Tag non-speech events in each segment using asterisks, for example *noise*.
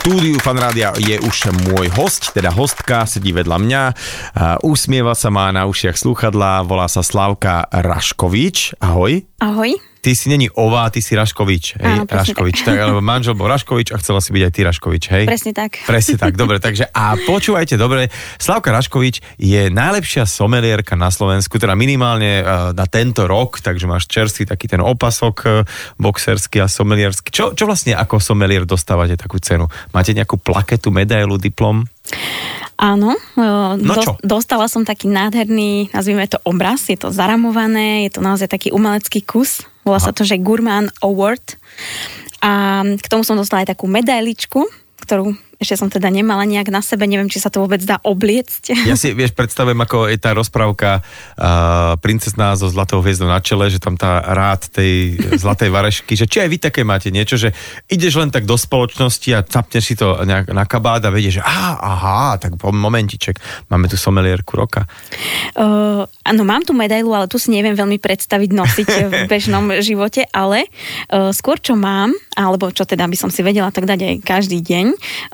štúdiu Fanrádia je už môj host, teda hostka, sedí vedľa mňa, usmieva sa, má na ušiach slúchadlá, volá sa Slavka Raškovič. Ahoj. Ahoj ty si není Ova, ty si Raškovič, hej? Áno, Raškovič, tak. tak, alebo manžel bol Raškovič a chcela si byť aj ty Raškovič, hej? Presne tak. Presne tak, dobre, takže a počúvajte, dobre, Slavka Raškovič je najlepšia somelierka na Slovensku, teda minimálne uh, na tento rok, takže máš čerstvý taký ten opasok uh, boxerský a somelierský. Čo, čo vlastne ako somelier dostávate takú cenu? Máte nejakú plaketu, medailu, diplom? Áno, no do, dostala som taký nádherný, nazvime to obraz, je to zaramované, je to naozaj taký umelecký kus, volá Aha. sa to, že Gurman Award a k tomu som dostala aj takú medailičku, ktorú ešte som teda nemala nejak na sebe, neviem, či sa to vôbec dá obliecť. Ja *laughs* si, vieš, predstavujem, ako je tá rozprávka uh, princesná so zlatou hviezdou na čele, že tam tá rád tej zlatej *laughs* varešky, že či aj vy také máte niečo, že ideš len tak do spoločnosti a capneš si to nejak na kabát a vedieš, že á, aha, tak po momentiček, máme tu somelierku roka. Uh, áno, mám tu medailu, ale tu si neviem veľmi predstaviť nosiť *laughs* v bežnom živote, ale uh, skôr čo mám, alebo čo teda by som si vedela tak dať aj každý deň,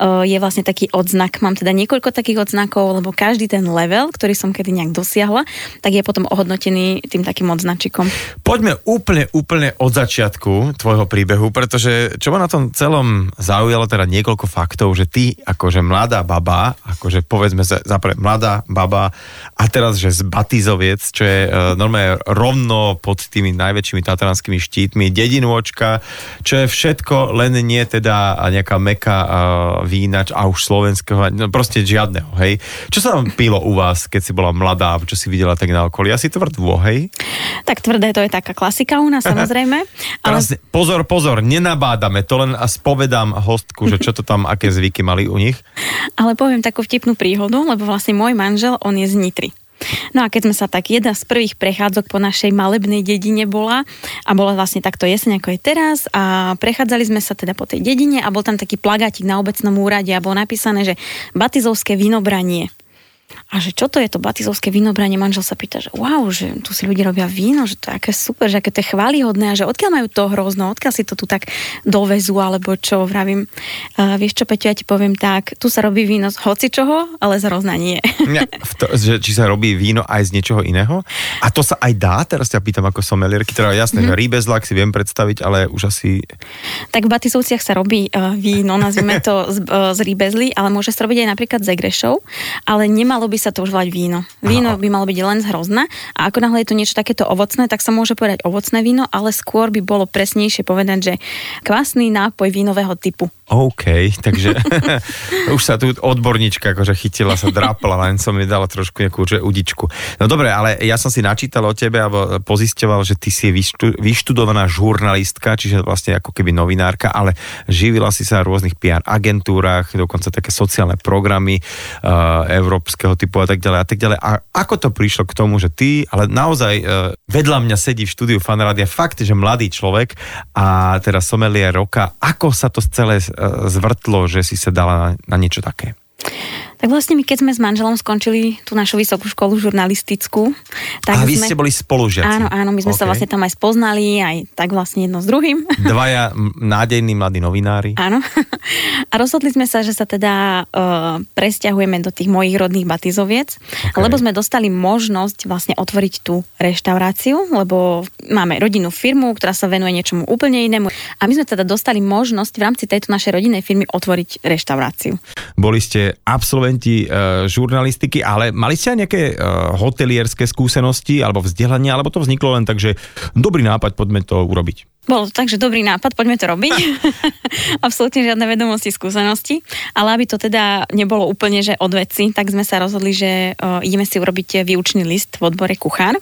uh, je vlastne taký odznak. Mám teda niekoľko takých odznakov, lebo každý ten level, ktorý som kedy nejak dosiahla, tak je potom ohodnotený tým takým odznačikom. Poďme úplne, úplne od začiatku tvojho príbehu, pretože čo ma na tom celom zaujalo, teda niekoľko faktov, že ty akože mladá baba, akože povedzme sa zapre mladá baba a teraz, že z Batizoviec, čo je e, normálne rovno pod tými najväčšími tatranskými štítmi, dedinôčka, čo je všetko, len nie teda nejaká meka e, vín ináč a už slovenského, no proste žiadneho, hej. Čo sa tam pilo u vás, keď si bola mladá, čo si videla tak na okolí? Asi tvrdvo, hej? Tak tvrdé to je taká klasika u nás, *laughs* samozrejme. ale... Teraz, pozor, pozor, nenabádame, to len spovedám hostku, že čo to tam, aké zvyky mali u nich. *laughs* Ale poviem takú vtipnú príhodu, lebo vlastne môj manžel, on je z Nitry. No a keď sme sa tak, jedna z prvých prechádzok po našej malebnej dedine bola a bola vlastne takto jeseň ako je teraz a prechádzali sme sa teda po tej dedine a bol tam taký plagátik na obecnom úrade a bolo napísané, že Batizovské vinobranie. A že čo to je to batizovské vinobranie? Manžel sa pýta, že wow, že tu si ľudia robia víno, že to je aké super, že aké to je chválihodné a že odkiaľ majú to hrozno, odkiaľ si to tu tak dovezú, alebo čo, vravím. Uh, vieš čo, Peťo, ja ti poviem tak, tu sa robí víno z hoci čoho, ale z hrozna nie. *laughs* Ja, to, že, či sa robí víno aj z niečoho iného? A to sa aj dá? Teraz ťa pýtam ako somelierky, teda jasné, mm-hmm. že rýbezlak si viem predstaviť, ale už asi... Tak v Batizovciach sa robí uh, víno, nazvime to z, uh, z rýbezly, ale môže sa robiť aj napríklad z egrešov, ale nemalo by sa to už volať víno. Víno Aha. by malo byť len z hrozna a ako náhle je to niečo takéto ovocné, tak sa môže povedať ovocné víno, ale skôr by bolo presnejšie povedať, že kvasný nápoj vínového typu. OK, takže *laughs* *laughs* už sa tu odborníčka akože chytila, sa drapla, len som mi dala trošku nejakú že udičku. No dobre, ale ja som si načítal o tebe, alebo pozisťoval, že ty si vyštu, vyštudovaná žurnalistka, čiže vlastne ako keby novinárka, ale živila si sa na rôznych PR agentúrach, dokonca také sociálne programy uh, európskeho typu a tak ďalej a tak ďalej. A ako to prišlo k tomu, že ty, ale naozaj uh, vedľa mňa sedí v štúdiu Fanradia fakt, že mladý človek a teraz somelie roka, ako sa to celé E, zvrtlo, že si sa dala na, na niečo také? Tak vlastne my, keď sme s manželom skončili tú našu vysokú školu žurnalistickú, tak A vy sme... ste boli spolužiaci. Áno, áno, my sme okay. sa vlastne tam aj spoznali, aj tak vlastne jedno s druhým. *laughs* Dvaja nádejní mladí novinári. Áno. *laughs* A rozhodli sme sa, že sa teda uh, presťahujeme do tých mojich rodných batizoviec, okay. lebo sme dostali možnosť vlastne otvoriť tú reštauráciu, lebo máme rodinnú firmu, ktorá sa venuje niečomu úplne inému. A my sme teda dostali možnosť v rámci tejto našej rodinnej firmy otvoriť reštauráciu. Boli ste absolventi absolventi uh, žurnalistiky, ale mali ste aj nejaké uh, hotelierské skúsenosti alebo vzdelanie, alebo to vzniklo len tak, že dobrý nápad, poďme to urobiť? Bolo to tak, že dobrý nápad, poďme to robiť. *laughs* Absolútne žiadne vedomosti, skúsenosti. Ale aby to teda nebolo úplne, že od veci, tak sme sa rozhodli, že uh, ideme si urobiť výučný list v odbore kuchár.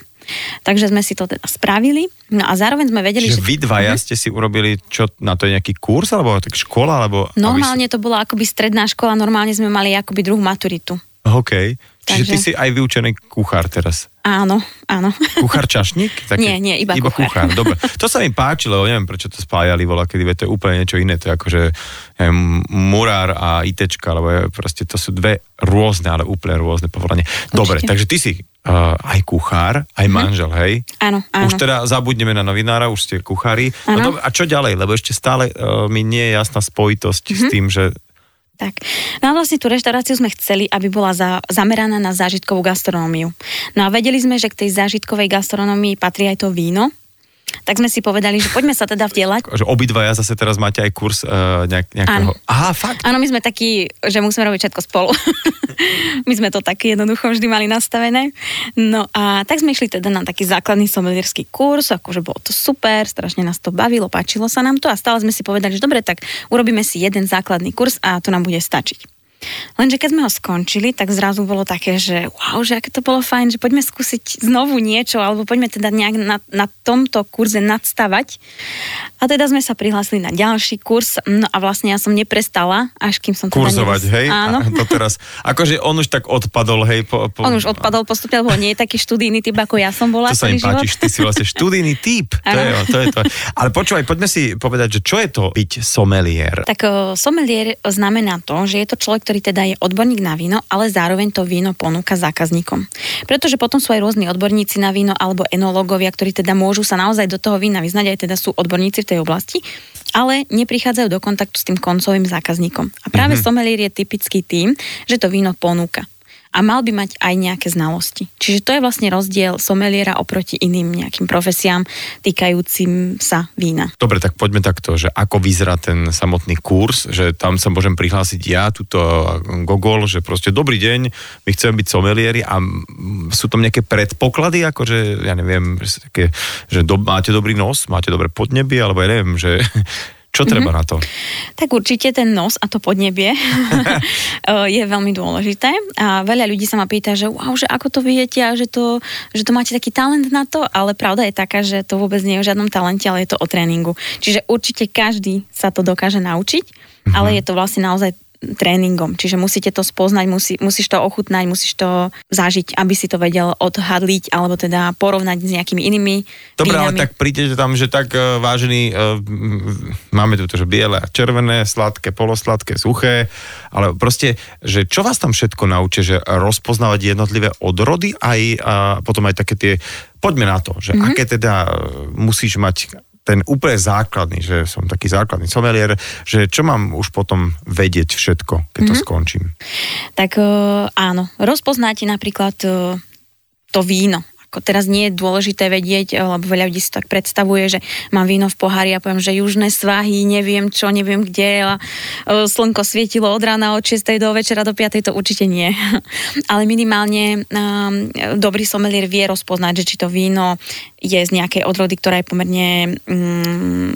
Takže sme si to teda spravili. No a zároveň sme vedeli, Čiže že... vy dvaja uh-huh. ste si urobili, čo na to je nejaký kurz, alebo tak škola, alebo... Normálne to bola akoby stredná škola, normálne sme mali akoby druhú maturitu. OK. Čiže Takže... ty si aj vyučený kuchár teraz. Áno, áno. Kuchár čašník? *laughs* Také, nie, nie, iba, iba kuchár. kuchár. Dobre, to sa mi páči, lebo neviem, prečo to spájali, vola, kedy to je úplne niečo iné. To je akože neviem, murár a ITčka, lebo je, proste to sú dve rôzne, ale úplne rôzne povolanie. Dobre, takže ty si uh, aj kuchár, aj mhm. manžel, hej? Áno, áno. Už teda zabudneme na novinára, už ste kuchári. No, a čo ďalej? Lebo ešte stále uh, mi nie je jasná spojitosť mm-hmm. s mhm. tým, že Tak. No a vlastne tú reštauráciu sme chceli, aby bola za, zameraná na zážitkovú gastronómiu. No a vedeli sme, že k tej zážitkovej gastronómii patrí aj to víno, tak sme si povedali, že poďme sa teda vdelať. Že obidvaja zase teraz máte aj kurz uh, nejak, nejakého... Áno. Aha, fakt? Áno, my sme takí, že musíme robiť všetko spolu. *laughs* my sme to tak jednoducho vždy mali nastavené. No a tak sme išli teda na taký základný somelierský kurz, akože bolo to super, strašne nás to bavilo, páčilo sa nám to a stále sme si povedali, že dobre, tak urobíme si jeden základný kurz a to nám bude stačiť. Lenže keď sme ho skončili, tak zrazu bolo také, že wow, že aké to bolo fajn, že poďme skúsiť znovu niečo, alebo poďme teda nejak na, na tomto kurze nadstavať. A teda sme sa prihlásili na ďalší kurz, no a vlastne ja som neprestala, až kým som teda Kurzovať, neves... hej? Áno. A to teraz, akože on už tak odpadol, hej? Po, po... On už odpadol postupne, lebo nie je taký študijný typ, ako ja som bola To sa im páči, život. ty si vlastne študijný typ. To je, to je to. Ale počúvaj, poďme si povedať, že čo je to byť somelier? Tak o, sommelier znamená to, že je to človek, ktorý teda je odborník na víno, ale zároveň to víno ponúka zákazníkom. Pretože potom sú aj rôzni odborníci na víno alebo enológovia, ktorí teda môžu sa naozaj do toho vína vyznať, aj teda sú odborníci v tej oblasti, ale neprichádzajú do kontaktu s tým koncovým zákazníkom. A práve mm-hmm. sommelier je typický tým, že to víno ponúka a mal by mať aj nejaké znalosti. Čiže to je vlastne rozdiel someliera oproti iným nejakým profesiám týkajúcim sa vína. Dobre, tak poďme takto, že ako vyzerá ten samotný kurz, že tam sa môžem prihlásiť ja, túto Gogol, že proste dobrý deň, my chceme byť somelieri a sú tam nejaké predpoklady, akože ja neviem, že, také, že do, máte dobrý nos, máte dobré podnebie, alebo ja neviem, že čo treba mm-hmm. na to? Tak určite ten nos a to podnebie *laughs* je veľmi dôležité. A veľa ľudí sa ma pýta, že wow, že ako to viete a že to, že to máte taký talent na to, ale pravda je taká, že to vôbec nie je o žiadnom talente, ale je to o tréningu. Čiže určite každý sa to dokáže naučiť, mm-hmm. ale je to vlastne naozaj tréningom. Čiže musíte to spoznať, musí, musíš to ochutnať, musíš to zažiť, aby si to vedel odhadliť alebo teda porovnať s nejakými inými Dobre, vínami. ale tak prídete tam, že tak uh, vážený, uh, máme tu to, že biele a červené, sladké, polosladké, suché, ale proste, že čo vás tam všetko naučí, že rozpoznávať jednotlivé odrody aj a potom aj také tie, poďme na to, že mm-hmm. aké teda uh, musíš mať ten úplne základný, že som taký základný somelier, že čo mám už potom vedieť všetko, keď mm-hmm. to skončím? Tak uh, áno, rozpoznáte napríklad uh, to víno. Teraz nie je dôležité vedieť, lebo veľa ľudí si tak predstavuje, že mám víno v pohári a poviem, že južné svahy, neviem čo, neviem kde a uh, slnko svietilo od rána od 6. do večera do 5. to určite nie. *laughs* Ale minimálne um, dobrý somelier vie rozpoznať, že či to víno je z nejakej odrody, ktorá je pomerne um,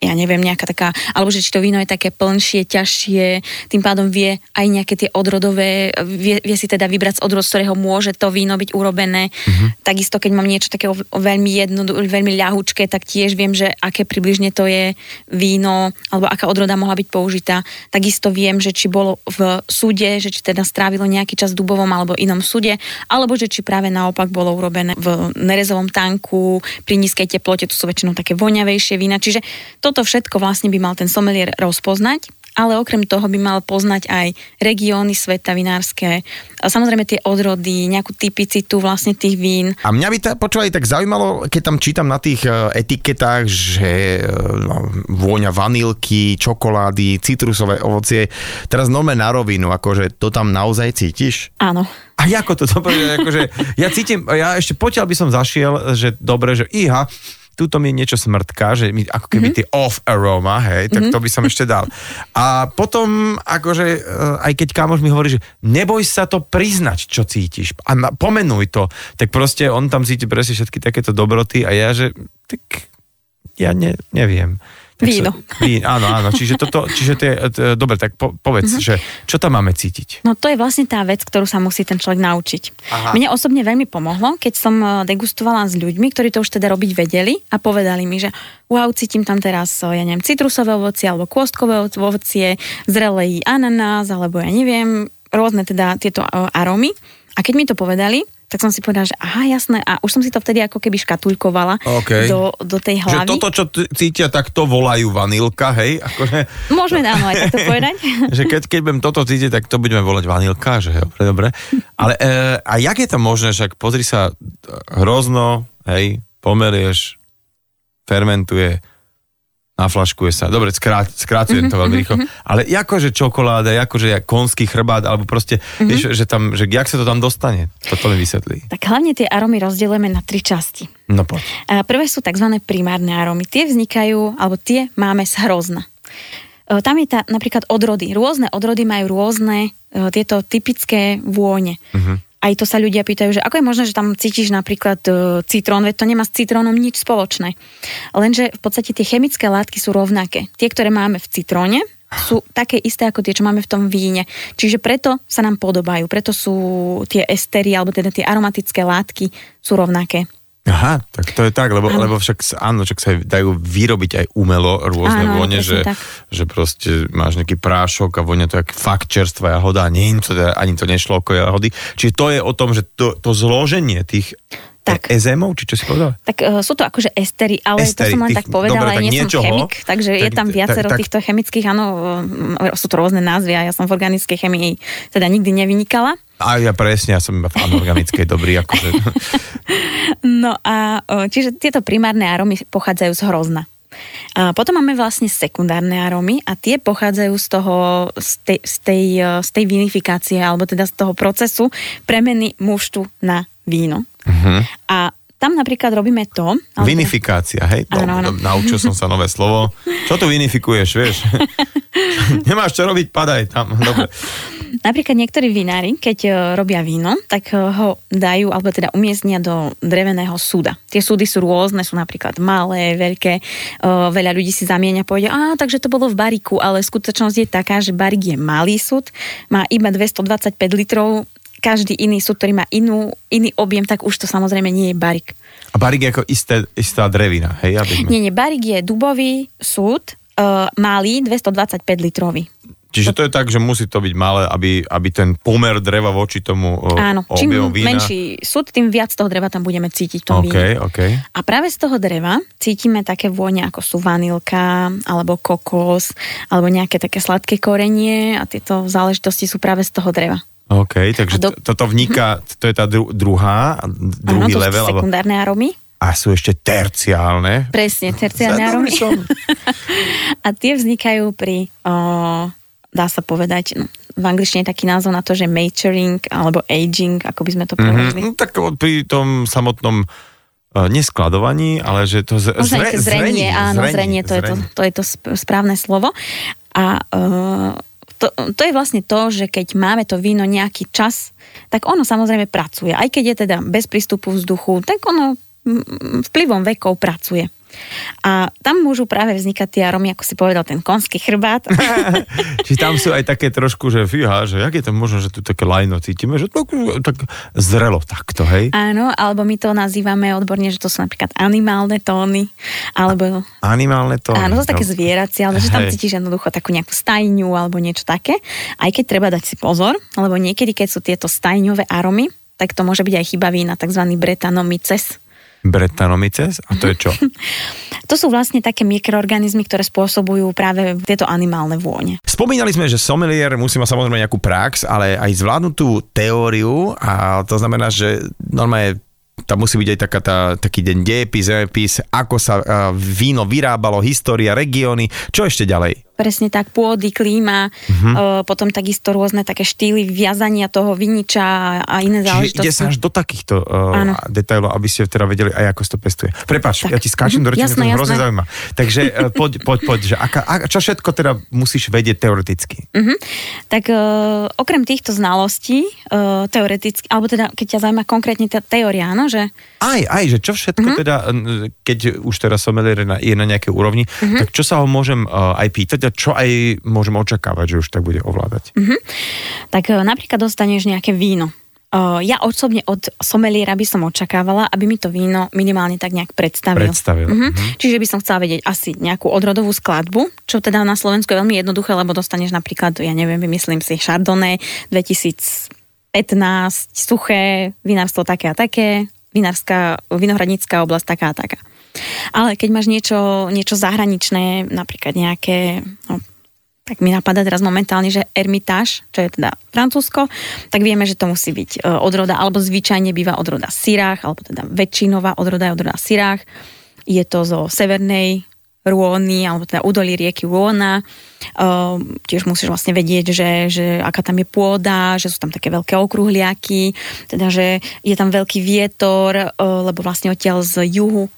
ja neviem, nejaká taká, alebo že či to víno je také plnšie, ťažšie, tým pádom vie aj nejaké tie odrodové, vie, vie si teda vybrať z odrod, z ktorého môže to víno byť urobené. Mm-hmm. Takisto, keď mám niečo také veľmi jedno, veľmi ľahučké, tak tiež viem, že aké približne to je víno, alebo aká odroda mohla byť použitá. Takisto viem, že či bolo v súde, že či teda strávilo nejaký čas v dubovom alebo inom súde, alebo že či práve naopak bolo urobené v nerezovom tanku, pri nízkej teplote, to sú väčšinou také voňavejšie vína. Čiže to toto všetko vlastne by mal ten somelier rozpoznať, ale okrem toho by mal poznať aj regióny sveta vinárske, a samozrejme tie odrody, nejakú typicitu vlastne tých vín. A mňa by to počúvali tak zaujímalo, keď tam čítam na tých uh, etiketách, že uh, no, vôňa vanilky, čokolády, citrusové ovocie. Teraz nome na rovinu, akože to tam naozaj cítiš? Áno. A ako to dobre, akože ja cítim, ja ešte potiaľ by som zašiel, že dobre, že iha, tuto mi niečo smrtká, že mi ako keby mm-hmm. tie off aroma, hej, tak mm-hmm. to by som ešte dal. A potom, akože, eh, aj keď kamoš mi hovorí, že neboj sa to priznať, čo cítiš a na, pomenuj to, tak proste on tam cíti presne všetky takéto dobroty a ja, že tak ja ne, neviem. Víno. Sa, vín, áno, áno. Čiže, toto, čiže tie, t, dobre, tak po, povedz, mm-hmm. že čo tam máme cítiť? No to je vlastne tá vec, ktorú sa musí ten človek naučiť. Aha. Mne osobne veľmi pomohlo, keď som e, degustovala s ľuďmi, ktorí to už teda robiť vedeli a povedali mi, že wow, cítim tam teraz, e, ja neviem, citrusové ovocie alebo kôstkové ovocie, zrelej ananás, alebo ja neviem, rôzne teda tieto e, arómy. A keď mi to povedali, tak som si povedala, že aha, jasné, a už som si to vtedy ako keby škatulkovala okay. do, do tej hlavy. Že toto, čo t- cítia, tak to volajú vanilka, hej? Akože... Môžeme áno aj takto povedať. *laughs* že keď, keď budem toto cítiť, tak to budeme volať vanilka, že dobre, dobre. Ale e, a jak je to možné, však pozri sa, hrozno, hej, pomerieš, fermentuje, naflaškuje sa. Dobre, skrá, skrácujem to veľmi rýchlo. Ale akože čokoláda, akože konský chrbát, alebo proste, vieš, že tam, že jak sa to tam dostane? Toto mi vysvetlí. Tak hlavne tie arómy rozdielujeme na tri časti. No poď. A prvé sú tzv. primárne arómy. Tie vznikajú, alebo tie máme z hrozna. E, Tam je tá napríklad odrody. Rôzne odrody majú rôzne e, tieto typické vône. Mhm. Aj to sa ľudia pýtajú, že ako je možné, že tam cítiš napríklad e, citrón, veď to nemá s citrónom nič spoločné. Lenže v podstate tie chemické látky sú rovnaké. Tie, ktoré máme v citróne, sú také isté ako tie, čo máme v tom víne. Čiže preto sa nám podobajú, preto sú tie estery, alebo teda tie aromatické látky sú rovnaké. Aha, tak to je tak, lebo, Áno. lebo však áno, však sa dajú vyrobiť aj umelo rôzne Áno, vône, že, tak. že proste máš nejaký prášok a vonia to jak fakt čerstvá jahoda a nie, to ani to nešlo ako jahody. Čiže to je o tom, že to, to zloženie tých Tak. e- ezémov, či čo si povedal? Tak uh, sú to akože estery, ale Estery, to som len tých- tak povedala, dobre, tak nie niečoho, som chemik, takže je tak- tam viacero tak- tak- týchto chemických, áno, uh, sú to rôzne názvy a ja som v organickej chemii teda nikdy nevynikala. A ja presne, ja som iba v anorganickej dobrý, akože. *laughs* No a čiže tieto primárne arómy pochádzajú z hrozna. A potom máme vlastne sekundárne arómy a tie pochádzajú z toho, z tej, z tej, z tej vinifikácie, alebo teda z toho procesu premeny muštu na víno. Mhm. A tam napríklad robíme to... ale Vinifikácia, hej? No, Áno, áno. no, naučil som sa nové slovo. Čo tu vinifikuješ, vieš? *laughs* Nemáš čo robiť, padaj tam. Dobre. Napríklad niektorí vinári, keď e, robia víno, tak e, ho dajú, alebo teda umiestnia do dreveného súda. Tie súdy sú rôzne, sú napríklad malé, veľké. E, Veľa ľudí si zamieňa a povie, a takže to bolo v bariku, ale skutočnosť je taká, že barik je malý súd, má iba 225 litrov, každý iný súd, ktorý má inú, iný objem, tak už to samozrejme nie je barik. A barík je ako isté, istá drevina, hej? Aby sme... Nie, nie, barik je dubový súd, e, malý, 225 litrový. Čiže to je tak, že musí to byť malé, aby, aby ten pomer dreva voči tomu o, Áno, čím vína... menší súd, tým viac toho dreva tam budeme cítiť v tom OK, víne. OK. A práve z toho dreva cítime také vône, ako sú vanilka, alebo kokos, alebo nejaké také sladké korenie a tieto záležitosti sú práve z toho dreva. OK, takže do- to, toto vniká, to je tá dru, druhá, druhý Áno, to level, sú sekundárne arómy. a sú ešte terciálne. Presne, terciálne arómy. *laughs* A tie vznikajú pri, o, dá sa povedať, no, v angličtine je taký názov na to, že maturing alebo aging, ako by sme to preložili. Mhm, no, tak o- pri tom samotnom e, neskladovaní, ale že to z, Možno zre, zrenie, áno, zrenie, to, Je to, to je to sp- správne slovo. A uh, to, to je vlastne to, že keď máme to víno nejaký čas, tak ono samozrejme pracuje. Aj keď je teda bez prístupu vzduchu, tak ono vplyvom vekov pracuje. A tam môžu práve vznikať tie arómy, ako si povedal, ten konský chrbát. *laughs* Či tam sú aj také trošku, že fíha, že jak je to možno, že tu také lajno cítime, že to tak zrelo takto, hej? Áno, alebo my to nazývame odborne, že to sú napríklad animálne tóny, alebo Animálne to. Áno, to sú také zvieracie, ale že tam Hej. cítiš jednoducho takú nejakú stajňu alebo niečo také. Aj keď treba dať si pozor, lebo niekedy, keď sú tieto stajňové aromy, tak to môže byť aj chyba vína, tzv. bretanomices. Bretanomices? A to je čo? *laughs* To sú vlastne také mikroorganizmy, ktoré spôsobujú práve tieto animálne vône. Spomínali sme, že sommelier musí mať samozrejme nejakú prax, ale aj zvládnutú teóriu a to znamená, že normálne tam musí byť aj taká tá, taký deň dejepis, zemepis, ako sa víno vyrábalo, história, regióny, čo ešte ďalej? Presne tak, pôdy, klíma, uh-huh. potom takisto rôzne také štýly viazania toho viniča a iné Čiže záležitosti. ide sa až do takýchto uh, detailov, aby ste teda vedeli aj ako to pestuje. Prepač, Tak. ja ti skáčem do Mhm, reči, jasné, to hrozne zaujíma. Takže uh, poď, poď, poď, že aká, a, čo všetko teda musíš vedieť teoreticky? Uh-huh. Tak uh, okrem týchto znalostí, uh, teoreticky, alebo teda keď ťa zaujíma konkrétne tá teória, áno, že Aj, aj, že čo všetko uh-huh. teda, keď už teraz sommelier je na, nejakej úrovni, uh-huh. tak čo sa ho môžem uh, aj pýtať čo aj môžem očakávať, že už tak bude ovládať? Mhm. Uh-huh. tak uh, napríklad dostaneš nejaké víno. Uh, ja osobne od someliera by som očakávala, aby mi to víno minimálne tak nejak predstavil. Predstavil. Mhm. Mhm. Čiže by som chcela vedieť asi nejakú odrodovú skladbu, čo teda na Slovensku je veľmi jednoduché, lebo dostaneš napríklad, ja neviem, vymyslím si Chardonnay 2015, suché, vinárstvo také a také, vinárska, vinohradnícká oblasť taká a taká. Ale keď máš niečo, niečo zahraničné, napríklad nejaké, no, tak mi napadá teraz momentálne, že Hermitage, čo je teda Francúzsko, tak vieme, že to musí byť e, odroda, alebo zvyčajne býva odroda syrách, alebo teda väčšinová odroda je odroda syrách. Je to zo severnej Rôny, alebo teda údolí rieky Rôna. Uh, tiež musíš vlastne vedieť, že, že aká tam je pôda, že sú tam také veľké okruhliaky, teda že je tam veľký vietor, uh, lebo vlastne odtiaľ z juhu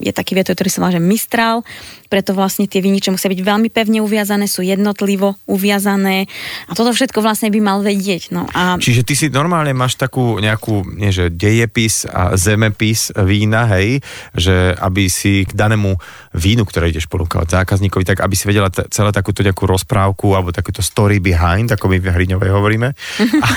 je taký vietor, ktorý sa volá, že Mistral, preto vlastne tie viniče musia byť veľmi pevne uviazané, sú jednotlivo uviazané a toto všetko vlastne by mal vedieť. No a... Čiže ty si normálne máš takú nejakú, nie že dejepis a zemepis vína, hej, že aby si k danému vínu, ktoré ideš ponúkať zákazníkovi, tak aby si vedela t- celé takúto nejakú rozprávku alebo takúto story behind, ako my v Hriňovej hovoríme. *laughs* a,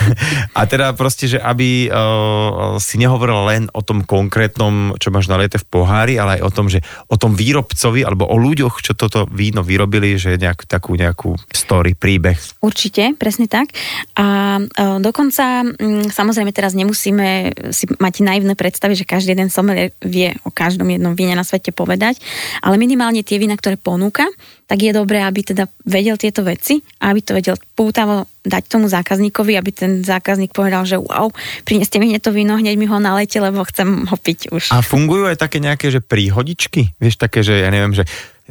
a teda proste, že aby uh, si nehovoril len o tom konkrétnom, čo máš naliete v pohári, ale aj o tom, že o tom výrobcovi alebo o ľuďoch, čo toto víno vyrobili, že nejakú takú nejakú story, príbeh. Určite, presne tak. A e, dokonca mm, samozrejme teraz nemusíme si mať naivné predstavy, že každý jeden sommelier vie o každom jednom víne na svete povedať, ale minimálne tie vína, ktoré ponúka, tak je dobré, aby teda vedel tieto veci a aby to vedel pútavo dať tomu zákazníkovi, aby ten zákazník povedal, že wow, prineste mi to víno, hneď mi ho nalejte, lebo chcem ho piť už. A fungujú aj také nejaké, že príhodičky? Vieš, také, že ja neviem, že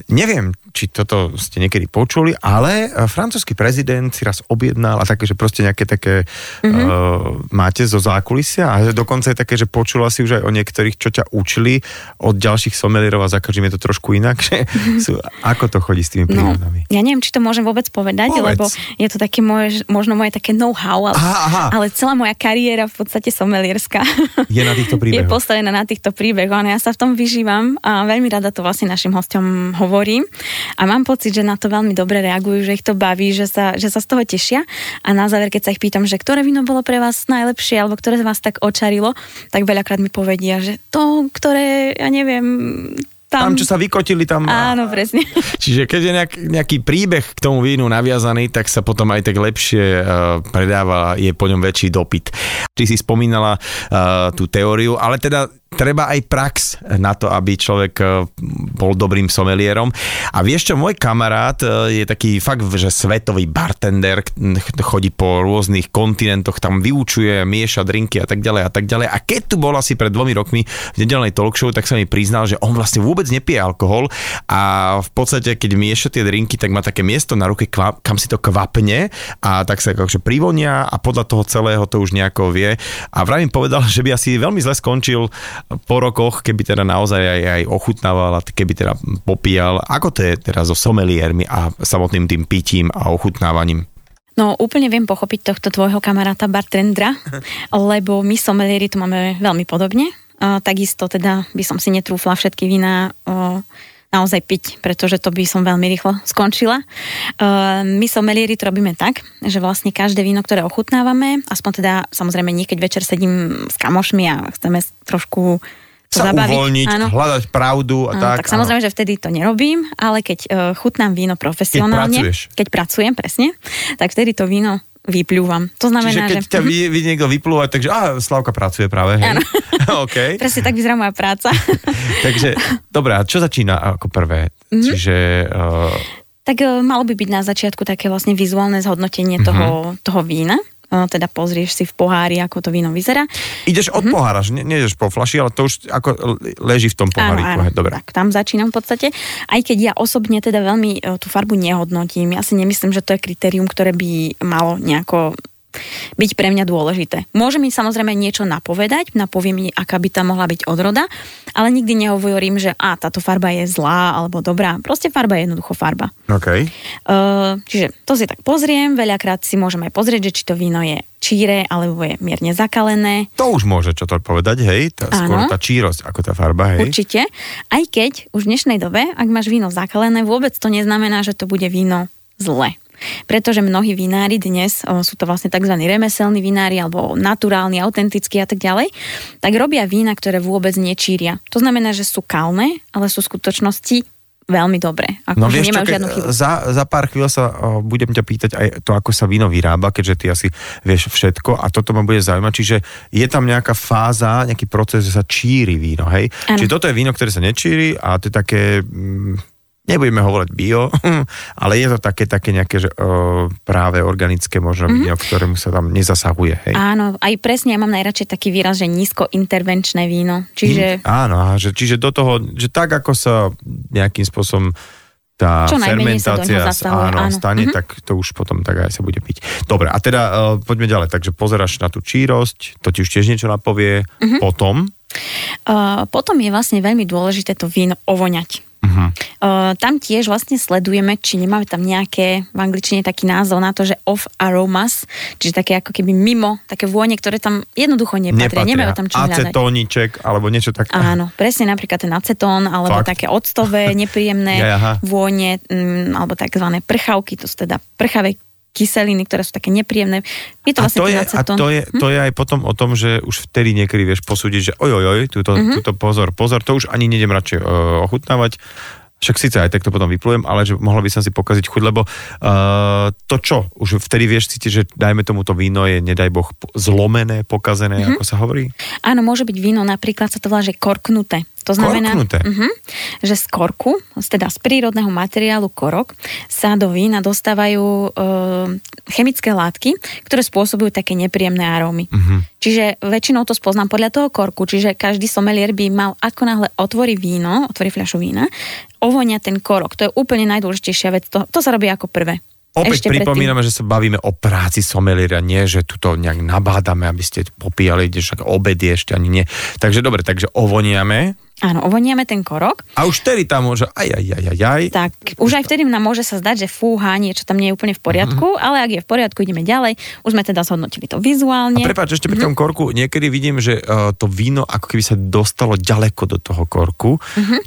Neviem, či toto ste niekedy počuli, ale eh, francúzsky prezident si raz objednal a také, že proste nejaké také mm-hmm. uh, máte zo zákulisia a dokonca je také, že počula si už aj o niektorých, čo ťa učili od ďalších somelierov a za každým je to trošku inak, že mm-hmm. sú, ako to chodí s tými príhodami? No, ja neviem, či to môžem vôbec povedať, Povedz. lebo je to také moje, možno moje také know-how, ale, aha, aha. ale celá moja kariéra v podstate somelierská je na týchto príbehoch. *laughs* Je postavená na týchto príbehoch, ja sa v tom vyžívam a veľmi rada to vlastne našim hostom hovorím hovorím a mám pocit, že na to veľmi dobre reagujú, že ich to baví, že sa, že sa z toho tešia a na záver, keď sa ich pýtam, že ktoré víno bolo pre vás najlepšie alebo ktoré vás tak očarilo, tak veľakrát mi povedia, že to, ktoré, ja neviem, tam, tam, čo sa vykotili tam. Áno, presne. *laughs* Čiže keď je nejak, nejaký príbeh k tomu vínu naviazaný, tak sa potom aj tak lepšie uh, predáva, je po ňom väčší dopyt. Ty si spomínala uh, tú teóriu, ale teda treba aj prax na to, aby človek e, bol dobrým somelierom. A vieš čo, môj kamarát e, je taký fakt, že svetový bartender, chodí po rôznych kontinentoch, tam vyučuje, mieša drinky a tak ďalej a tak ďalej. A keď tu bol asi pred dvomi rokmi v nedelnej talk show, tak sa mi priznal, že on vlastne vôbec nepije alkohol a v podstate, keď mieša tie drinky, tak má také miesto na ruke, kam si to kvapne a tak sa akože privonia a podľa toho celého to už nejako vie. A vravím povedal, že by asi veľmi zle skončil po rokoch, keby teda naozaj aj, aj ochutnával a keby teda popíjal, ako to je teraz so someliermi a samotným tým pitím a ochutnávaním? No úplne viem pochopiť tohto tvojho kamaráta bartendra, lebo my somelieri to máme veľmi podobne. Uh, takisto teda by som si netrúfla všetky vína uh, naozaj piť, pretože to by som veľmi rýchlo skončila. Uh, my somelieri to robíme tak, že vlastne každé víno, ktoré ochutnávame, aspoň teda samozrejme nie, keď večer sedím s kamošmi a chceme trošku sa zabaviť, uvoľniť, áno. hľadať pravdu a áno, tak. Tak samozrejme, áno. že vtedy to nerobím, ale keď uh, chutnám víno profesionálne, keď, keď pracujem, presne, tak vtedy to víno vyplúvam. To znamená, Čiže keď že... ťa vidie, vidie niekto vyplúvať, takže a Slavka pracuje práve, hej? Áno. *laughs* okay. *laughs* Presne tak vyzerá moja práca. *laughs* takže, dobré, a čo začína ako prvé? Mm-hmm. Čiže... Uh... Tak uh, malo by byť na začiatku také vlastne vizuálne zhodnotenie mm-hmm. toho, toho vína teda pozrieš si v pohári, ako to víno vyzerá. Ideš od mm-hmm. pohára, že nejdeš po flaši, ale to už ako leží v tom pohári. Áno, áno, Dobre. Tak tam začínam v podstate. Aj keď ja osobne teda veľmi e, tú farbu nehodnotím, ja si nemyslím, že to je kritérium, ktoré by malo nejako byť pre mňa dôležité. Môže mi samozrejme niečo napovedať, napovie mi, aká by tam mohla byť odroda, ale nikdy nehovorím, že a táto farba je zlá alebo dobrá. Proste farba je jednoducho farba. Okay. Uh, čiže to si tak pozriem, veľakrát si môžeme aj pozrieť, že či to víno je číre alebo je mierne zakalené. To už môže čo to povedať, hej? Tá, skôr tá čírosť ako tá farba, hej? Určite. Aj keď už v dnešnej dobe, ak máš víno zakalené, vôbec to neznamená, že to bude víno zle. Pretože mnohí vinári dnes, sú to vlastne tzv. remeselní vinári alebo naturálni, autentickí a tak ďalej, tak robia vína, ktoré vôbec nečíria. To znamená, že sú kalné, ale sú v skutočnosti veľmi dobré. Ako, no vieš čo, žiadnu chybu. Za, za pár chvíľ sa o, budem ťa pýtať aj to, ako sa víno vyrába, keďže ty asi vieš všetko a toto ma bude zaujímať. Čiže je tam nejaká fáza, nejaký proces, že sa číri víno, hej? Ano. Čiže toto je víno, ktoré sa nečíri a to je také... Mm, nebudeme hovoriť bio, *laughs* ale je to také, také nejaké že, o, práve organické možno mm-hmm. ktorému sa tam nezasahuje. Hej. Áno, aj presne, ja mám najradšej taký výraz, že nízkointervenčné víno. Čiže... Mm, áno, že, čiže do toho, že tak ako sa nejakým spôsobom tá Čo fermentácia zasahuje, áno, áno. stane, Mhm. tak to už potom tak aj sa bude piť. Dobre, a teda uh, poďme ďalej. Takže pozeráš na tú čírosť, to ti už tiež niečo napovie. Mhm. Potom, Uh, potom je vlastne veľmi dôležité to víno ovoňať. Uh-huh. Uh, tam tiež vlastne sledujeme, či nemáme tam nejaké, v angličtine taký názov na to, že off aromas, čiže také ako keby mimo, také vône, ktoré tam jednoducho nepatria, nemajú tam čo. Acetóniček, alebo niečo také. Áno, presne napríklad ten acetón, alebo Fakt? také octové, *laughs* nepríjemné Ja, vône, mm, alebo takzvané prchavky, to sú teda prchavé kyseliny, ktoré sú také nepríjemné. Je to a vlastne to je, a to je, to je aj potom o tom, že už vtedy niekedy vieš posúdiť, že oj, túto, Mhm. uh-huh. túto pozor, pozor, to už ani nejdem radšej uh, ochutnávať. Však síce aj takto potom vyplujem, ale že mohla by som si pokaziť chuť, lebo uh, to čo, už vtedy vieš cítiť, že dajme tomu to víno je, nedaj Boh, zlomené, pokazené, Mhm. uh-huh. ako sa hovorí? Áno, môže byť víno, napríklad sa to volá, že korknuté. To znamená? Uh-huh, že z korku, teda z prírodného materiálu korok, sa do vína dostávajú e, chemické látky, ktoré spôsobujú také nepríjemné arómy. Uh-huh. Čiže väčšinou to spoznám podľa toho korku, čiže každý somelier by mal, ako náhle otvorí víno, otvorí fľašu vína, ovonia ten korok. To je úplne najdôležitejšia vec. To, to sa robí ako prvé. Opäť Ešte pripomíname, že sa bavíme o práci someliera, nie, že tu to nejak nabádame, aby ste popíjali, kde však obed je ešte ani nie. Takže dobre, takže ovoniame Áno, ovoniame ten korok a už vtedy tam môže aj, aj, aj, aj, aj. tak už aj vtedy nám môže sa zdať, že fúha, niečo tam nie je úplne v poriadku, Mhm. ale ak je v poriadku, ideme ďalej. Už sme teda zhodnotili to A vizuálne. prepáč, ešte pri tom korku, niekedy vidím, že uh, to víno ako keby sa dostalo ďaleko do toho korku.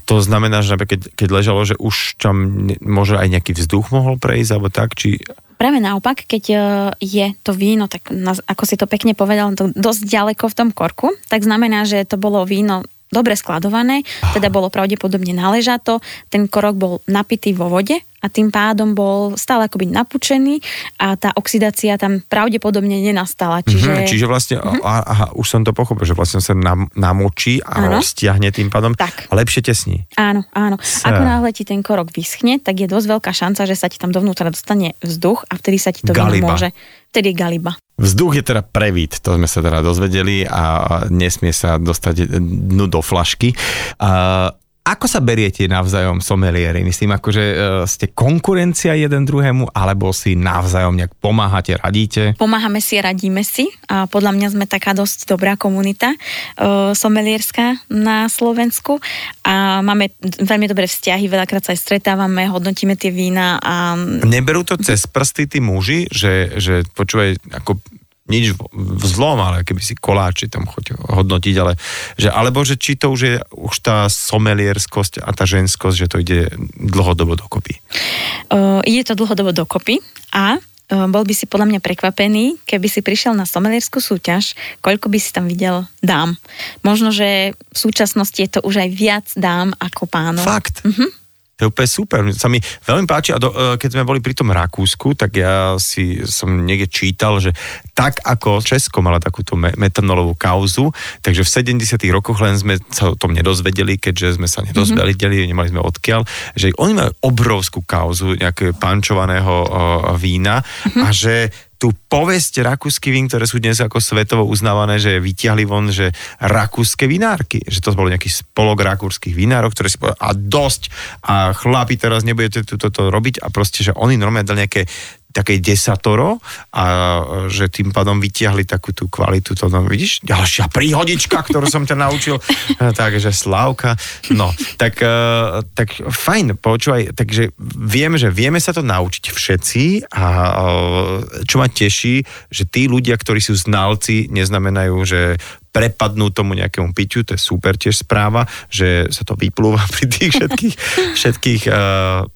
To znamená, že napríklad, keď, keď ležalo, že už tam ne- možno aj nejaký vzduch mohol prejsť, alebo tak, či... Práve naopak, keď e, je to víno, tak ako si to pekne povedal, to dosť ďaleko v tom korku, tak znamená, že to bolo víno dobre skladované, teda bolo pravdepodobne naležato, ten korok bol napitý vo vode a tým pádom bol stále akoby napučený a tá oxidácia tam pravdepodobne nenastala. Čiže... Mhm, čiže vlastne, a- aha, už som to pochopil, že vlastne sa nam, namočí a Áno. roztiahne tým pádom Tak. a lepšie tesní. Áno, áno. Sa. Ako náhle ti ten korok vyschne, tak je dosť veľká šanca, že sa ti tam dovnútra dostane vzduch a vtedy sa ti to Galiba. môže... Vtedy galiba. Vzduch je teda prevít, to sme sa teda dozvedeli a nesmie sa dostať dnu do flašky. A ako sa beriete navzájom somelieri? Myslím, akože e, ste konkurencia jeden druhému, alebo si navzájom nejak pomáhate, radíte? Pomáhame si, radíme si a podľa mňa sme taká dosť dobrá komunita uh, somelierská na Slovensku a máme veľmi dobré vzťahy, veľakrát sa aj stretávame, hodnotíme tie vína a Neberú to cez prsty tí muži, že, že počúvaj, ako nič v- zlom, ale keby si koláči tam choď hodnotiť, ale že, alebo že či to už je už tá somelierskosť a tá ženskosť, že to ide dlhodobo dokopy. uh, ide to dlhodobo dokopy a bol by si podľa mňa prekvapený, keby si prišiel na somelierskú súťaž, koľko by si tam videl dám. Možno, že v súčasnosti je to už aj viac dám ako pánov. Fakt. To je úplne super. Sa mi veľmi páči a do, e, keď sme boli pri tom Rakúsku, tak ja si som niekde čítal, že tak ako Česko mala takúto me- metanolovú kauzu, takže v 70 rokoch len sme sa o tom nedozvedeli, keďže sme sa nedozvedeli, mm-hmm. nemali sme odkiaľ, že oni majú obrovskú kauzu nejakého pančovaného o, vína mm-hmm. a že tú povesť rakúsky vín, ktoré sú dnes ako svetovo uznávané, že vytiahli von, že rakúske vinárky, že to bol nejaký spolok rakúskych vinárov, ktoré si povedali, a dosť, a chlapi teraz nebudete toto to robiť a proste, že oni normálne dali nejaké také desatoro a že tým pádom vytiahli takú tú kvalitu, to no, vidíš, ďalšia príhodička, ktorú som ťa naučil, takže Slávka, no, tak, eh, tak fajn, počúvaj, takže vieme, že vieme sa to naučiť všetci a čo ma teší, že tí ľudia, ktorí sú znalci, neznamenajú, že prepadnú tomu nejakému piťu, to je super tiež správa, že sa to vyplúva pri tých všetkých, všetkých uh,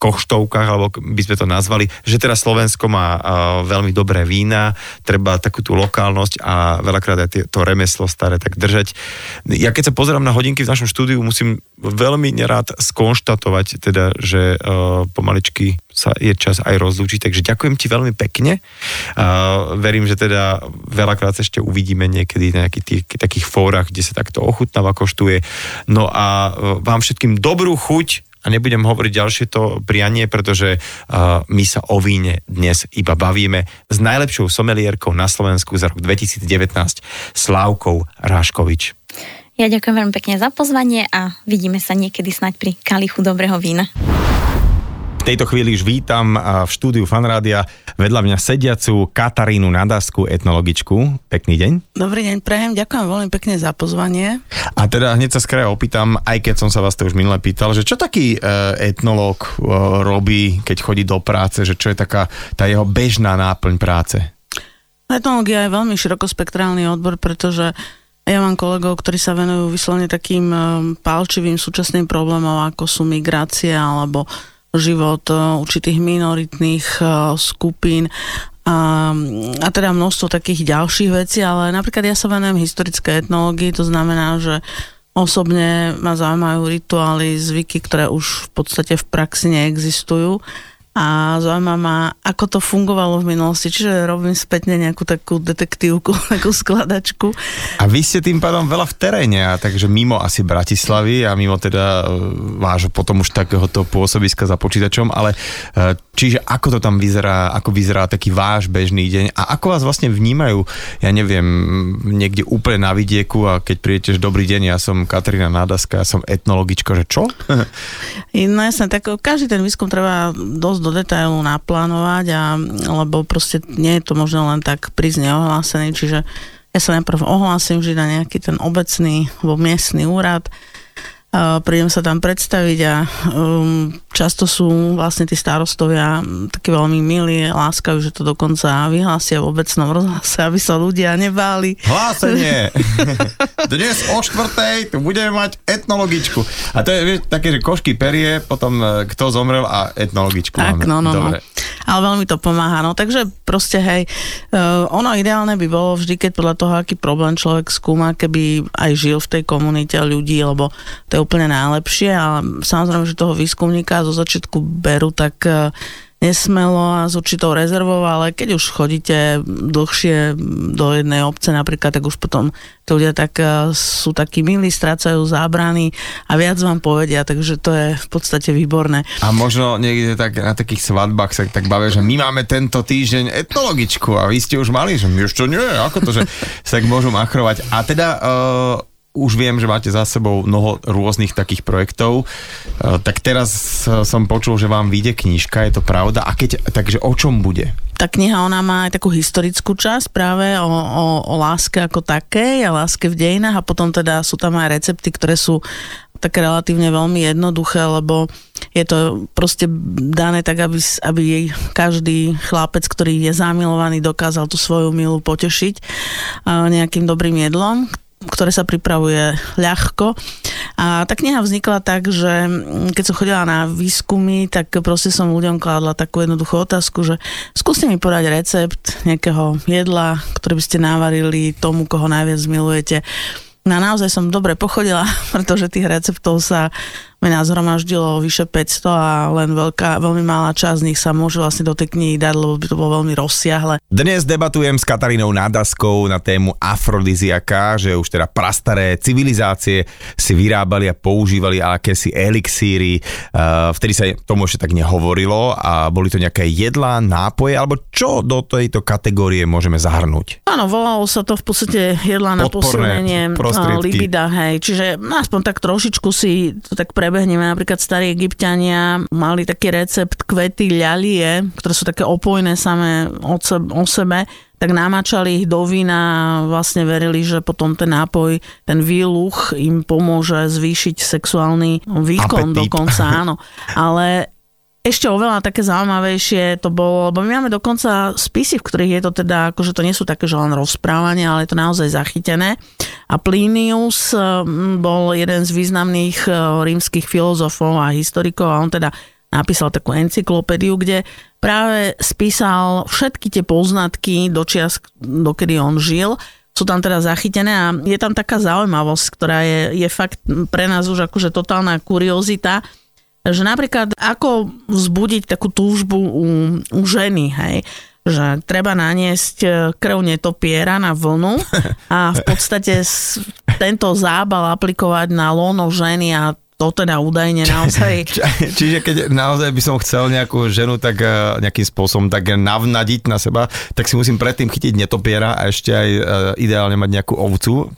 koštovkách, alebo by sme to nazvali, že teraz Slovensko má veľmi dobré vína, treba takú tú lokálnosť a veľakrát aj to remeslo staré tak držať. Ja keď sa pozerám na hodinky v našom štúdiu, musím veľmi nerád skonštatovať, teda, že uh, pomaličky sa je čas aj rozlúčiť, takže ďakujem ti veľmi pekne. Uh, verím, že teda veľakrát sa ešte uvidíme niekedy na nejakých tých, takých fórach, kde sa takto ochutnáva, koštuje. No a uh, vám všetkým dobrú chuť a nebudem hovoriť ďalšie to prianie, pretože uh, my sa o víne dnes iba bavíme s najlepšou somelierkou na Slovensku za rok 2019, Slávkou Ráškovič. Ja ďakujem veľmi pekne za pozvanie a vidíme sa niekedy snať pri kalichu dobrého vína. V tejto chvíli už vítam v štúdiu Fanrádia vedľa mňa sediacu Katarínu Nadasku, etnologičku. Pekný deň. Dobrý deň, prejem, ďakujem veľmi pekne za pozvanie. A teda hneď sa skraja opýtam, aj keď som sa vás to už minule pýtal, že čo taký e, etnológ e, robí, keď chodí do práce, že čo je taká tá jeho bežná náplň práce? Etnológia je veľmi širokospektrálny odbor, pretože ja mám kolegov, ktorí sa venujú vyslovene takým e, pálčivým súčasným problémom, ako sú migrácie alebo život e, určitých minoritných e, skupín a, a teda množstvo takých ďalších vecí, ale napríklad ja sa venujem historické etnológii, to znamená, že osobne ma zaujímajú rituály, zvyky, ktoré už v podstate v praxi neexistujú a zaujíma ma, ako to fungovalo v minulosti, čiže robím spätne nejakú takú detektívku, *laughs* takú skladačku. A vy ste tým pádom veľa v teréne, a takže mimo asi Bratislavy a mimo teda e, vášho potom už takéhoto pôsobiska za počítačom, ale e, čiže ako to tam vyzerá, ako vyzerá taký váš bežný deň a ako vás vlastne vnímajú, ja neviem, niekde úplne na vidieku a keď prídete, že dobrý deň, ja som Katarína Nádaska, ja som etnologička, že čo? *laughs* no jasne, tak každý ten výskum treba dosť dosť do detailu naplánovať, a, lebo proste nie je to možno len tak prísť neohlásený, čiže ja sa najprv ohlásim vždy na nejaký ten obecný alebo miestny úrad, prídem sa tam predstaviť a um, často sú vlastne tí starostovia takí veľmi milí, láskajú, že to dokonca vyhlásia v obecnom rozhlase, aby sa ľudia nebáli. Hlásenie! *laughs* Dnes o štvrtej tu budeme mať etnologičku. A to je vieš, také, že košky perie, potom e, kto zomrel a etnologičku tak, máme. no, no, no. Dobre. no. Ale veľmi to pomáha. No takže proste hej, uh, ono ideálne by bolo vždy, keď podľa toho, aký problém človek skúma, keby aj žil v tej komunite ľudí, lebo to je úplne najlepšie, ale samozrejme, že toho výskumníka zo začiatku berú tak uh, nesmelo a s určitou rezervou, ale keď už chodíte dlhšie do jednej obce napríklad, tak už potom to ľudia tak e, sú takí milí, strácajú zábrany a viac vám povedia, takže to je v podstate výborné. A možno niekde tak na takých svadbách sa tak bavia, že my máme tento týždeň etnologičku a vy ste už mali, že my ešte nie, ako to, že *laughs* sa tak môžu machrovať. A teda uh, už viem, že máte za sebou mnoho rôznych takých projektov, e, tak teraz som počul, že vám vyjde knižka, je to pravda? A keď, takže o čom bude? Tá kniha, ona má aj takú historickú časť práve o, o, o láske ako takej a láske v dejinách a potom teda sú tam aj recepty, ktoré sú také relatívne veľmi jednoduché, lebo je to proste dané tak, aby, aby jej každý chlapec, ktorý je zamilovaný, dokázal tú svoju milu potešiť nejakým dobrým jedlom, ktoré sa pripravuje ľahko. A tá kniha vznikla tak, že keď som chodila na výskumy, tak proste som ľuďom kladla takú jednoduchú otázku, že skúste mi podať recept nejakého jedla, ktoré by ste navarili tomu, koho najviac milujete. No naozaj som dobre pochodila, *laughs* pretože tých receptov sa mňa zhromaždilo vyše 500 a len veľká, veľmi malá časť z nich sa môže vlastne do tej knihy dať, lebo by to bolo veľmi rozsiahle. Dnes debatujem s Katarínou Nádaskou na tému afrodiziaka, že už teda prastaré civilizácie si vyrábali a používali akési elixíry, uh, vtedy sa tomu ešte tak nehovorilo a boli to nejaké jedlá, nápoje, alebo čo do tejto kategórie môžeme zahrnúť? Áno, volalo sa to v podstate jedlá na posilnenie libida, hej, čiže aspoň tak trošičku si to tak pre prebehneme, napríklad starí egyptiania mali taký recept kvety ľalie, ktoré sú také opojné samé o sebe, tak namáčali ich do vína a vlastne verili, že potom ten nápoj, ten výluch im pomôže zvýšiť sexuálny výkon Apetit. dokonca, áno. *laughs* Ale ešte oveľa také zaujímavejšie to bolo, lebo my máme dokonca spisy, v ktorých je to teda, akože to nie sú také, že len rozprávanie, ale je to naozaj zachytené. A Plinius mm, bol jeden z významných e, rímskych filozofov a historikov a on teda napísal takú encyklopédiu, kde práve spísal všetky tie poznatky do čias, dokedy on žil, sú tam teda zachytené a je tam taká zaujímavosť, ktorá je, je fakt pre nás už akože totálna kuriozita, že napríklad ako vzbudiť takú túžbu u, u ženy, hej, že treba naniesť e, krv netopiera na vlnu *laughs* a v podstate tento zábal aplikovať na lono ženy a to teda údajne naozaj... *laughs* Čiže keď naozaj by som chcel nejakú ženu tak uh, nejakým spôsobom tak navnadiť na seba, tak si musím predtým chytiť netopiera a ešte aj uh, ideálne mať nejakú ovcu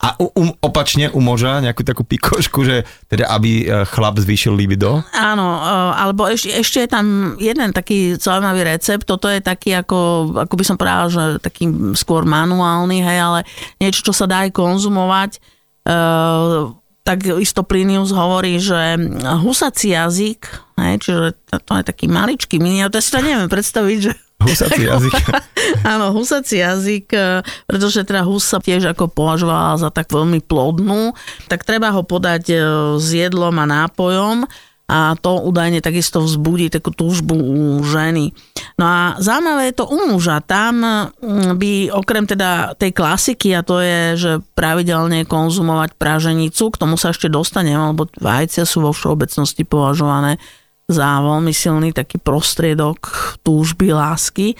a um, opačne u moža nejakú takú pikošku, že teda aby chlap zvýšil libido. Áno, alebo ešte, ešte je tam jeden taký zaujímavý recept, toto je taký ako, ako by som povedal, že taký skôr manuálny, hej, ale niečo, čo sa dá aj konzumovať. Uh, tak isto Plinius hovorí, že husací jazyk, hej, čiže to je taký maličký mini, ja si to neviem predstaviť, že Husací jazyk. *laughs* Áno, husací jazyk, e, pretože teda hus sa tiež ako považovala za tak veľmi plodnú, tak treba ho podať e, s jedlom a nápojom a to údajne takisto vzbudí takú túžbu u ženy. No a zaujímavé je to u muža. Tam mm, by okrem teda tej klasiky, a to je, že pravidelne konzumovať praženicu, k tomu sa ešte dostanem, lebo vajcia sú vo všeobecnosti považované za veľmi silný taký prostriedok túžby, lásky,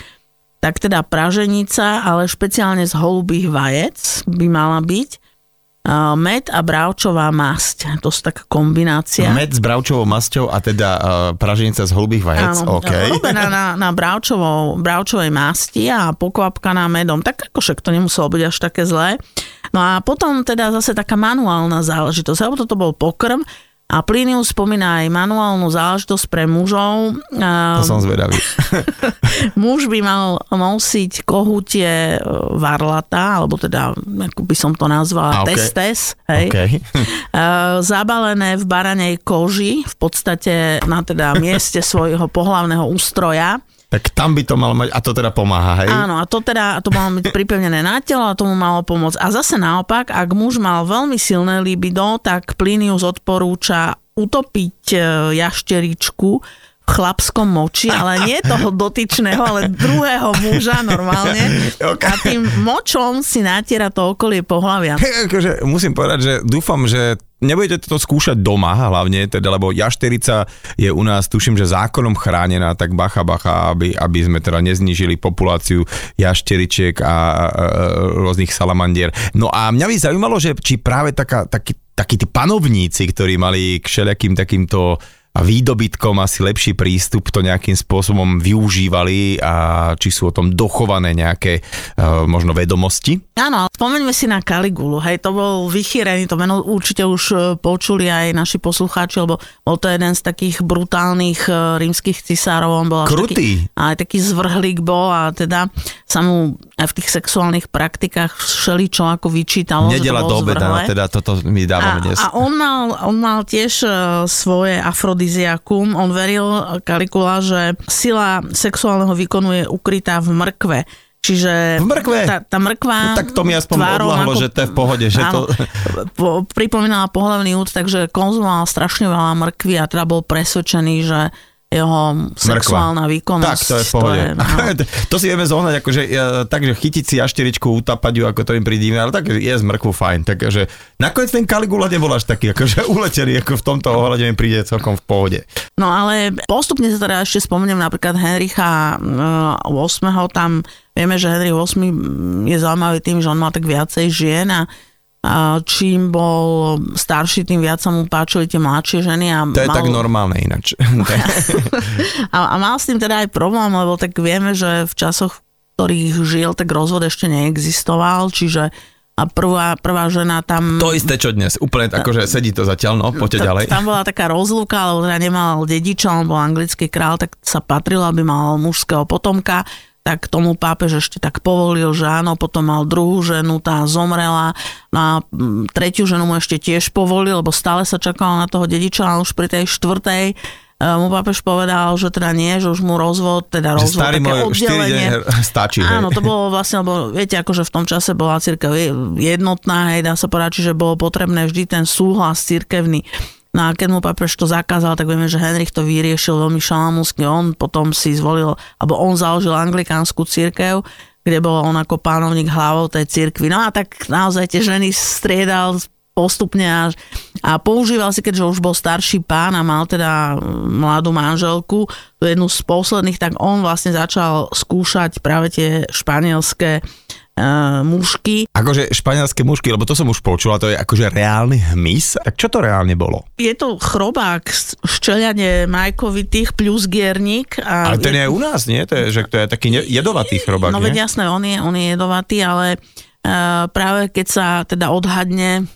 tak teda praženica, ale špeciálne z holubých vajec by mala byť med a bravčová masť. To sú taká kombinácia. Med s bravčovou masťou a teda uh, praženica z holubých vajec. Áno, okay. robená na, na bravčovou, bravčovej masti a pokvapkaná medom. Tak ako však to nemuselo byť až také zlé. No a potom teda zase taká manuálna záležitosť, lebo toto bol pokrm, a Plinius spomína aj manuálnu záležitosť pre mužov. To som zvedavý. *laughs* Muž by mal nosiť kohutie e, varlata, alebo teda, ako by som to nazvala, okay. testes, hej. Okay. *laughs* Zabalené v baranej koži, v podstate na teda mieste svojho pohlavného ústroja. Tak tam by to malo mať, a to teda pomáha, hej? Áno, a to teda, to malo *laughs* byť pripevnené na telo a tomu malo pomôcť. A zase naopak, ak muž mal veľmi silné libido, tak Plinius odporúča utopiť e, jašteričku v chlapskom moči, ale nie toho *laughs* dotyčného, ale druhého muža normálne. *laughs* A tým močom si natiera to okolie pohľavia. Akože, musím povedať, že dúfam, že nebudete to skúšať doma hlavne, teda, lebo jašterica je u nás, tuším, že zákonom chránená, tak bacha, bacha, aby, aby sme teda neznížili populáciu jašteričiek a, a rôznych salamandier. No a mňa by zaujímalo, že či práve taká, taký, takí tí panovníci, ktorí mali k všelijakým takýmto a výdobytkom asi lepší prístup to nejakým spôsobom využívali a či sú o tom dochované nejaké uh, možno vedomosti? Áno, spomeňme si na Kaligulu, hej, to bol vychýrený, to meno určite už e, počuli aj naši poslucháči, lebo bol to jeden z takých brutálnych uh, rímskych cisárov, on bol Krutý. Taký, aj taký zvrhlík bol a teda sa mu aj v tých sexuálnych praktikách všeličo ako vyčítalo. Nedela do obeda, teda toto mi dávame dnes. A on mal, on mal tiež svoje afro afrodiziakum. On veril, Kalikula, že sila sexuálneho výkonu je ukrytá v mrkve. Čiže v mrkve? Tá, tá mrkva... No, tak to mi aspoň odlahlo, ako, že to je v pohode. Že áno, to... po, pripomínala pohľavný úd, takže konzumoval strašne veľa mrkvy a teda bol presvedčený, že jeho sexuálna výkonnosť. Tak, to je v pohode. To, je, no. *laughs* to si vieme zohnať, akože, takže chytiť si jašteričku, utapať ju, ako to im prídíme, ale tak je z mrkvu fajn. Takže nakoniec ten Kaligula nebol až taký, akože *laughs* uletený, ako v tomto ohľade mi príde celkom v pohode. No ale postupne sa teda ešte spomeniem napríklad Henricha 8. tam vieme, že Henrich 8. je zaujímavý tým, že on má tak viacej žien a čím bol starší, tým viac sa mu páčili tie mladšie ženy. A to je mal... tak normálne ináč. *laughs* a, a mal s tým teda aj problém, lebo tak vieme, že v časoch, v ktorých žil, tak rozvod ešte neexistoval, čiže a prvá, prvá žena tam... To isté, čo dnes, úplne akože sedí to zatiaľ, no, poďte ďalej. Tam bola taká rozluka, lebo teda nemal dediča, on bol anglický král, tak sa patrilo, aby mal mužského potomka tak tomu pápež ešte tak povolil, že áno, potom mal druhú ženu, tá zomrela, no a tretiu ženu mu ešte tiež povolil, lebo stále sa čakalo na toho dediča, ale už pri tej štvrtej e, mu pápež povedal, že teda nie, že už mu rozvod, teda že rozvod, také môj oddelenie. *laughs* stačí. Áno, to bolo vlastne, lebo viete, akože v tom čase bola církev jednotná, hej, dá sa povedať, čiže bolo potrebné vždy ten súhlas církevný. No a keď mu papež to zakázal, tak vieme, že Henrich to vyriešil veľmi šalamúsky. On potom si zvolil, alebo on založil anglikánsku církev, kde bol on ako pánovník hlavou tej církvy. No a tak naozaj tie ženy striedal postupne až, a používal si, keďže už bol starší pán a mal teda mladú manželku, jednu z posledných, tak on vlastne začal skúšať práve tie španielské uh, mušky. Akože španielské mušky, lebo to som už počula, to je akože reálny hmyz. Tak čo to reálne bolo? Je to chrobák, ščelianie majkovitých plus giernik. A ale ten je, je u nás, nie? To je, že to je taký jedovatý chrobák, No veď jasné, on je, on je jedovatý, ale uh, práve keď sa teda odhadne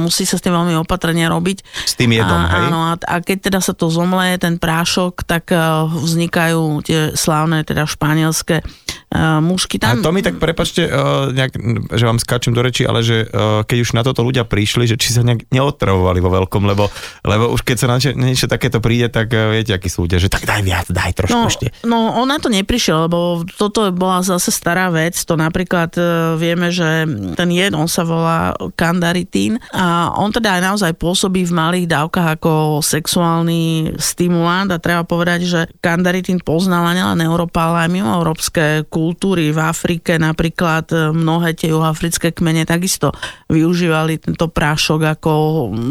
musí sa s tým veľmi opatrne robiť. S tým jedom, a, hej? Áno, a, a keď teda sa to zomle, ten prášok, tak uh, vznikajú tie slávne, teda španielské uh, mušky. Tam... A to mi tak, prepačte, uh, nejak, že vám skáčem do reči, ale že uh, keď už na toto ľudia prišli, že či sa nejak neotravovali vo veľkom, lebo, lebo už keď sa na niečo takéto príde, tak uh, viete, aký sú ľudia, že tak daj viac, daj trošku no, ešte. No, on na to neprišiel, lebo toto bola zase stará vec, to napríklad uh, vieme, že ten jed, on sa volá kandari kandaritín a on teda aj naozaj pôsobí v malých dávkach ako sexuálny stimulant a treba povedať, že kandaritín poznala nielen Európa, ale aj mimo európske kultúry. V Afrike napríklad mnohé tie juhoafrické kmene takisto využívali tento prášok ako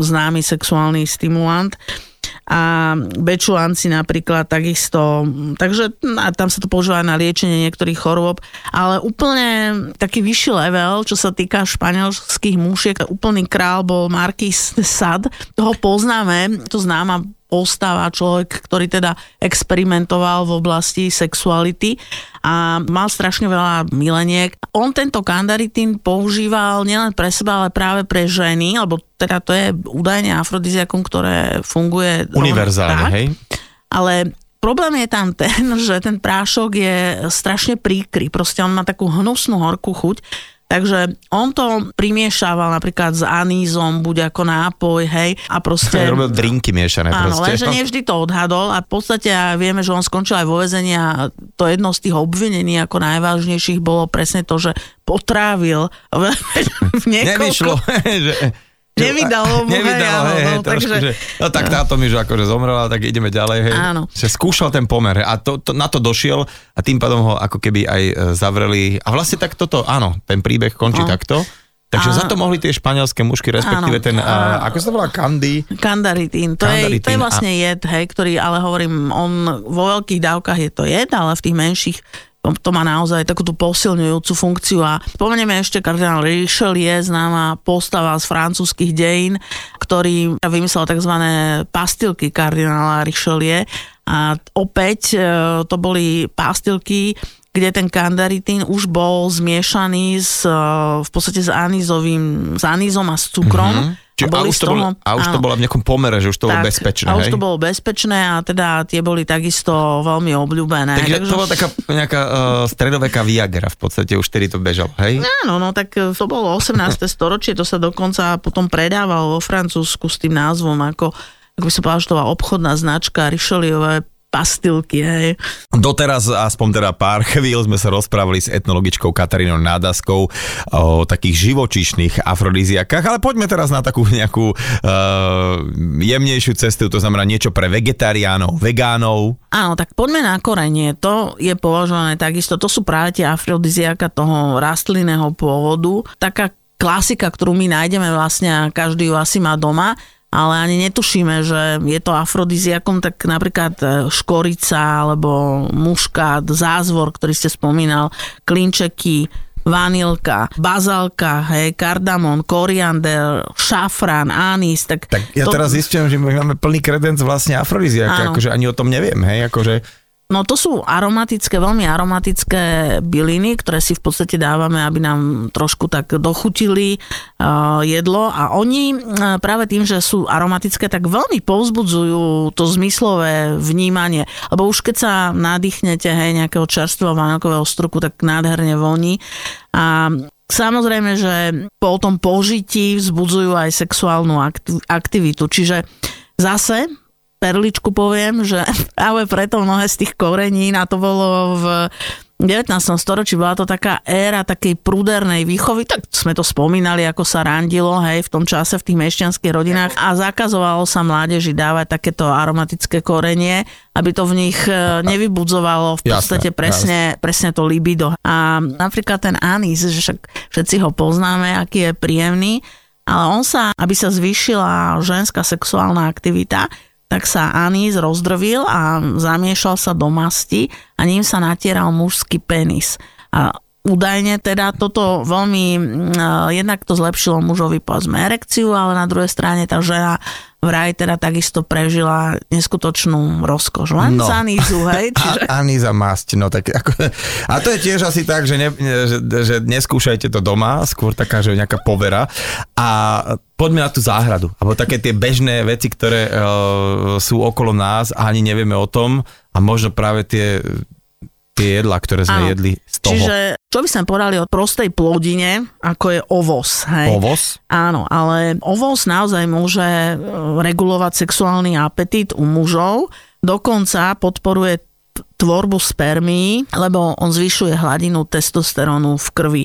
známy sexuálny stimulant a bečulanci napríklad takisto. Takže a tam sa to používa na liečenie niektorých chorôb, ale úplne taký vyšší level, čo sa týka španielských mušiek, úplný král bol Marquis de Sade, toho poznáme, to známa postava, človek, ktorý teda experimentoval v oblasti sexuality a mal strašne veľa mileniek. On tento kandaritín používal nielen pre seba, ale práve pre ženy, lebo teda to je údajne afrodiziakum, ktoré funguje univerzálne, hej? Ale Problém je tam ten, *laughs* že ten prášok je strašne príkry. Proste on má takú hnusnú horkú chuť Takže on to primiešával napríklad s anízom, buď ako nápoj, hej, a proste... Robil drinky miešané áno, proste. lenže nevždy to odhadol a v podstate vieme, že on skončil aj vo vezení a to jedno z tých obvinení ako najvážnejších bolo presne to, že potrávil v *laughs* niekoľko... *laughs* Nevyšlo, Nevydalo mu, Nevydalo, hej, hej, no, trošku, takže... že, no tak táto mi že akože zomrela, tak ideme ďalej, hej. Áno. Že skúšal ten pomer, a to, to, na to došiel a tým pádom ho ako keby aj e, zavreli. A vlastne tak toto, áno, ten príbeh končí no. takto. Takže a... za to mohli tie španielské mušky, respektíve áno, ten, a, ako sa to volá, kandy? Kandaritín. To, Je, to je vlastne jed, hej, ktorý, ale hovorím, on vo veľkých dávkach je to jed, ale v tých menších to má naozaj takúto posilňujúcu funkciu a spomenieme ešte kardinál Richelieu, známa postava z francúzskych dejín, ktorý vymyslel tzv. pastilky kardinála Richelieu a opäť e, to boli pastilky, kde ten kandaritín už bol zmiešaný s, e, v podstate s anízovým, s anízom a s cukrom. Mm-hmm Čiže a, už to, bolo, a už áno, to bolo v nejakom pomere, že už to tak, bolo bezpečné. A už hej? to bolo bezpečné a teda tie boli takisto veľmi obľúbené. Takže, Takže to bola taká nejaká uh, stredoveká Viagra v podstate, už vtedy to bežalo, hej? Áno, no tak e, to bolo 18. *laughs* storočie, to sa dokonca potom predávalo vo Francúzsku s tým názvom ako ako by som povedal, že to bola obchodná značka Richelieu pastilky, hej. Doteraz aspoň teda pár chvíľ sme sa rozprávali s etnologičkou Katarínou Nádaskou o takých živočišných afrodiziakách, ale poďme teraz na takú nejakú uh, jemnejšiu cestu, to znamená niečo pre vegetariánov, vegánov. Áno, tak poďme na korenie. To je považované takisto, to sú práve tie afrodiziaka toho rastlinného pôvodu. Taká klasika, ktorú my nájdeme vlastne a každý ju asi má doma ale ani netušíme, že je to afrodiziakom, tak napríklad e, škorica alebo muškát, zázvor, ktorý ste spomínal, klinčeky, vanilka, bazalka, hej, kardamon, koriander, šafrán, anís. Tak, tak ja to... teraz zistujem, že my máme plný kredenc vlastne afrodiziaka, akože ani o tom neviem, hej, akože No to sú aromatické, veľmi aromatické byliny, ktoré si v podstate dávame, aby nám trošku tak dochutili uh, jedlo a oni uh, práve tým, že sú aromatické, tak veľmi povzbudzujú to zmyslové vnímanie. Lebo už keď sa nadýchnete hej, nejakého čerstvého vanilkového struku, tak nádherne voní. A Samozrejme, že po tom požití vzbudzujú aj sexuálnu aktivitu. Čiže zase perličku poviem, že *laughs* práve preto mnohé z tých korení, a to bolo v 19. storočí bola to taká éra takej prúdernej výchovy, tak sme to spomínali, ako sa randilo, hej, v tom čase v tých mešťanských rodinách a zakazovalo sa mládeži dávať takéto aromatické korenie, aby to v nich e, nevybudzovalo v podstate jasne, presne, jasne. presne to libido. A napríklad ten anís, že však všetci ho poznáme, aký je príjemný, ale on sa, aby sa zvýšila ženská sexuálna aktivita, tak sa anís rozdrvil a zamiešal sa do masti a ním sa natieral mužský penis. A údajne teda toto veľmi, uh, jednak to zlepšilo mužovi povedzme erekciu, ale na druhej strane tá žena vraj teda takisto prežila neskutočnú rozkoš. Len no. z hej? *laughs* Čiže... A, aníza masť, no tak ako... A to je tiež asi tak, že, ne, že, že neskúšajte to doma, skôr taká, že nejaká povera. A poďme na tú záhradu, alebo také tie bežné veci, ktoré uh, sú okolo nás a ani nevieme o tom a možno práve tie tie jedlá, ktoré sme Áno. jedli z toho. Čiže čo by sme povedali o prostej plodine, ako je ovoz. Hej? Ovoz? Áno, ale ovoz naozaj môže e, regulovať sexuálny apetít u mužov, dokonca podporuje tvorbu spermí, lebo on zvyšuje hladinu testosterónu v krvi.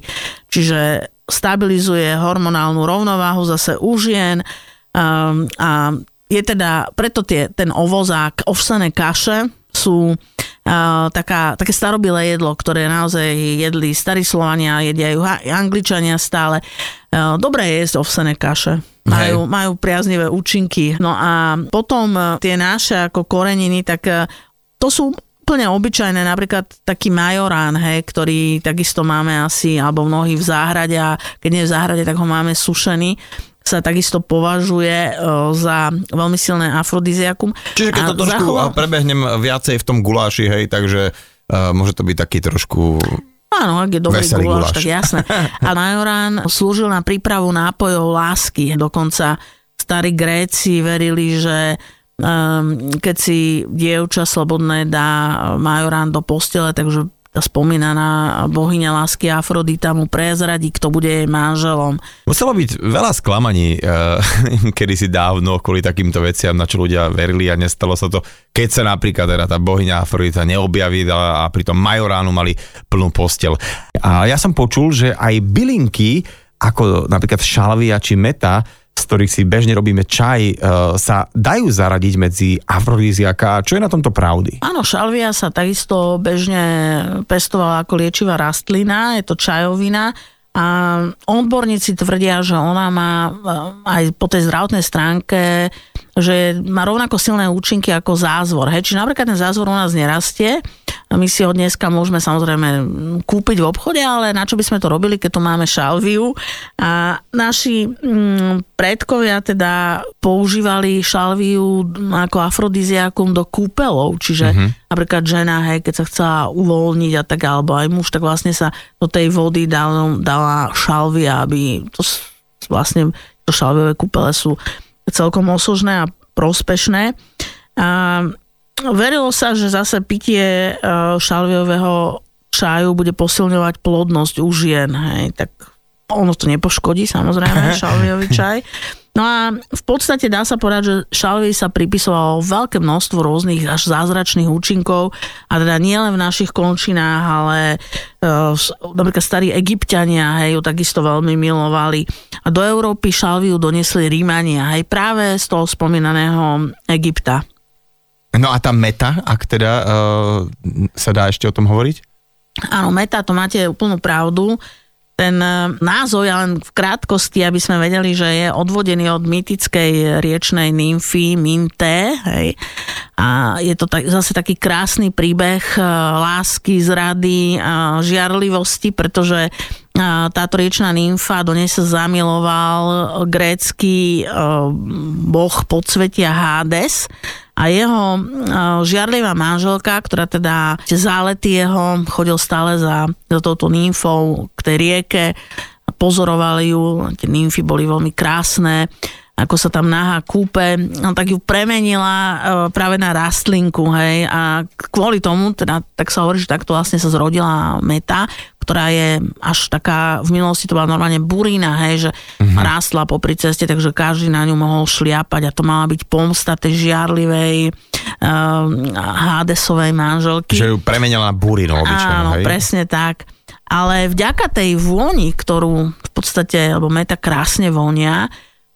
Čiže stabilizuje hormonálnu rovnováhu zase u žien um, a je teda, preto tie, ten ovozák, ovsené kaše sú taká, také starobilé jedlo, ktoré naozaj jedli starí Slovania, jedia ju Angličania stále. Dobré je jesť ovsené kaše. Majú, majú priaznivé účinky. No a potom uh, tie naše ako koreniny, tak uh, to sú úplne obyčajné, napríklad taký majorán, hej, ktorý takisto máme asi, alebo mnohí v záhrade a keď nie je v záhrade, tak ho máme sušený sa takisto považuje e, za veľmi silné afrodiziakum. Čiže keď to trošku zachoval... prebehnem viacej v tom guláši, hej, takže uh, môže to byť taký trošku Áno, ak je dobrý guláš, guláš, tak jasné. A majorán slúžil na prípravu nápojov lásky. Dokonca starí Gréci verili, že um, keď si dievča slobodné dá majorán do postele, takže spomínaná bohyňa lásky Afrodita mu prezradí, kto bude jej manželom. Muselo byť veľa sklamaní, *laughs* uh, kedy si dávno kvôli takýmto veciam, na čo ľudia verili a nestalo sa to, keď sa napríklad teda tá bohyňa Afrodita neobjaví a, a pritom Majoránu mali plnú postel. A ja som počul, že aj bylinky, ako napríklad šalvia či meta, z ktorých si bežne robíme čaj, e, sa dajú zaradiť medzi afrodíziaka. Čo je na tomto pravdy? Áno, šalvia sa takisto bežne pestovala ako liečivá rastlina, je to čajovina. A odborníci tvrdia, že ona má e, aj po tej zdravotnej stránke že má rovnako silné účinky ako zázvor. Hej. Čiže napríklad ten zázvor u nás nerastie, my si ho dneska môžeme samozrejme kúpiť v obchode, ale na čo by sme to robili, keď tu máme šalviu. A naši mm, predkovia teda používali šalviu ako afrodiziakum do kúpelov, čiže uh-huh. napríklad žena, hej, keď sa chcela uvoľniť a tak, alebo aj muž, tak vlastne sa do tej vody dala, dala šalvia, aby to vlastne to šalviové kúpele sú celkom osožné a prospešné. A verilo sa, že zase pitie e, šalviového čaju bude posilňovať plodnosť u žien. Hej, tak ono to nepoškodí, samozrejme, šalviový čaj. No a v podstate dá sa povedať, že šalvy sa pripisovalo veľké množstvo rôznych až zázračných účinkov a teda nie len v našich končinách, ale uh, napríklad starí egyptiania hej, ju takisto veľmi milovali. A do Európy šalviu donesli Rímania, aj práve z toho spomínaného Egypta. No a tá meta, ak teda uh, sa dá ešte o tom hovoriť? Áno, meta, to máte úplnú pravdu ten e, názov, ja len v krátkosti, aby sme vedeli, že je odvodený od mýtickej riečnej nymfy Minte. Hej. A je to tak, zase taký krásny príbeh e, lásky, zrady, žiarlivosti, pretože táto riečná nymfa do nej sa zamiloval grécky boh podsvetia Hades a jeho žiarlivá manželka, ktorá teda zálety jeho chodil stále za, za touto nymfou k tej rieke, pozorovali ju, tie nymfy boli veľmi krásne, ako sa tam náha kúpe, no, tak ju premenila e, práve na rastlinku, hej, a kvôli tomu, teda, tak sa hovorí, že takto vlastne sa zrodila meta, ktorá je až taká, v minulosti to bola normálne burína, hej, že mm-hmm. rástla popri ceste, takže každý na ňu mohol šliapať a to mala byť pomsta tej žiarlivej uh, Hadesovej manželky. Že ju premenila na burínu obyčajne, Áno, hej? presne tak. Ale vďaka tej vôni, ktorú v podstate, lebo meta krásne vonia,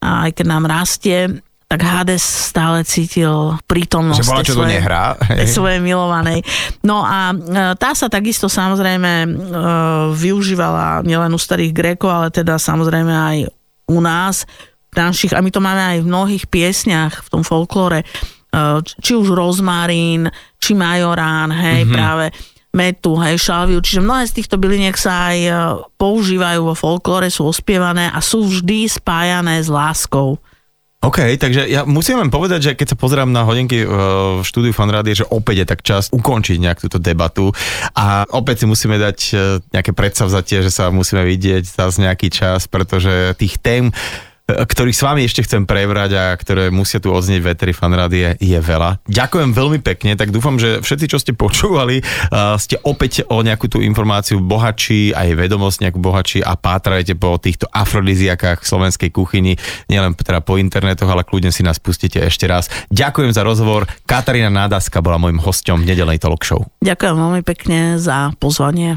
aj keď nám rastie, tak Hades stále cítil prítomnosť že bola, čo svojej, nehrá. svojej milovanej. No a e, tá sa takisto samozrejme e, využívala nielen u starých Grékov, ale teda samozrejme aj u nás, našich, a my to máme aj v mnohých piesniach v tom folklóre, e, či už rozmarín, či majorán, hej, mm-hmm. práve metu, hej, šalviu, čiže mnohé z týchto byliniek sa aj používajú vo folklóre, sú ospievané a sú vždy spájané s láskou. OK, takže ja musím len povedať, že keď sa pozerám na hodinky v štúdiu Fanrády, že opäť je tak čas ukončiť nejak túto debatu a opäť si musíme dať nejaké predsavzatie, že sa musíme vidieť zase nejaký čas, pretože tých tém ktorých s vami ešte chcem prebrať a ktoré musia tu odznieť v Eteri Fanrády je, veľa. Ďakujem veľmi pekne, tak dúfam, že všetci, čo ste počúvali, uh, ste opäť o nejakú tú informáciu bohačí, aj vedomosť nejakú bohačí a pátrajte po týchto afrodiziakách slovenskej kuchyni, nielen teda po internetoch, ale kľudne si nás pustíte ešte raz. Ďakujem za rozhovor. Katarína Nádaska bola môjim hosťom v nedelnej talk show. Ďakujem veľmi pekne za pozvanie.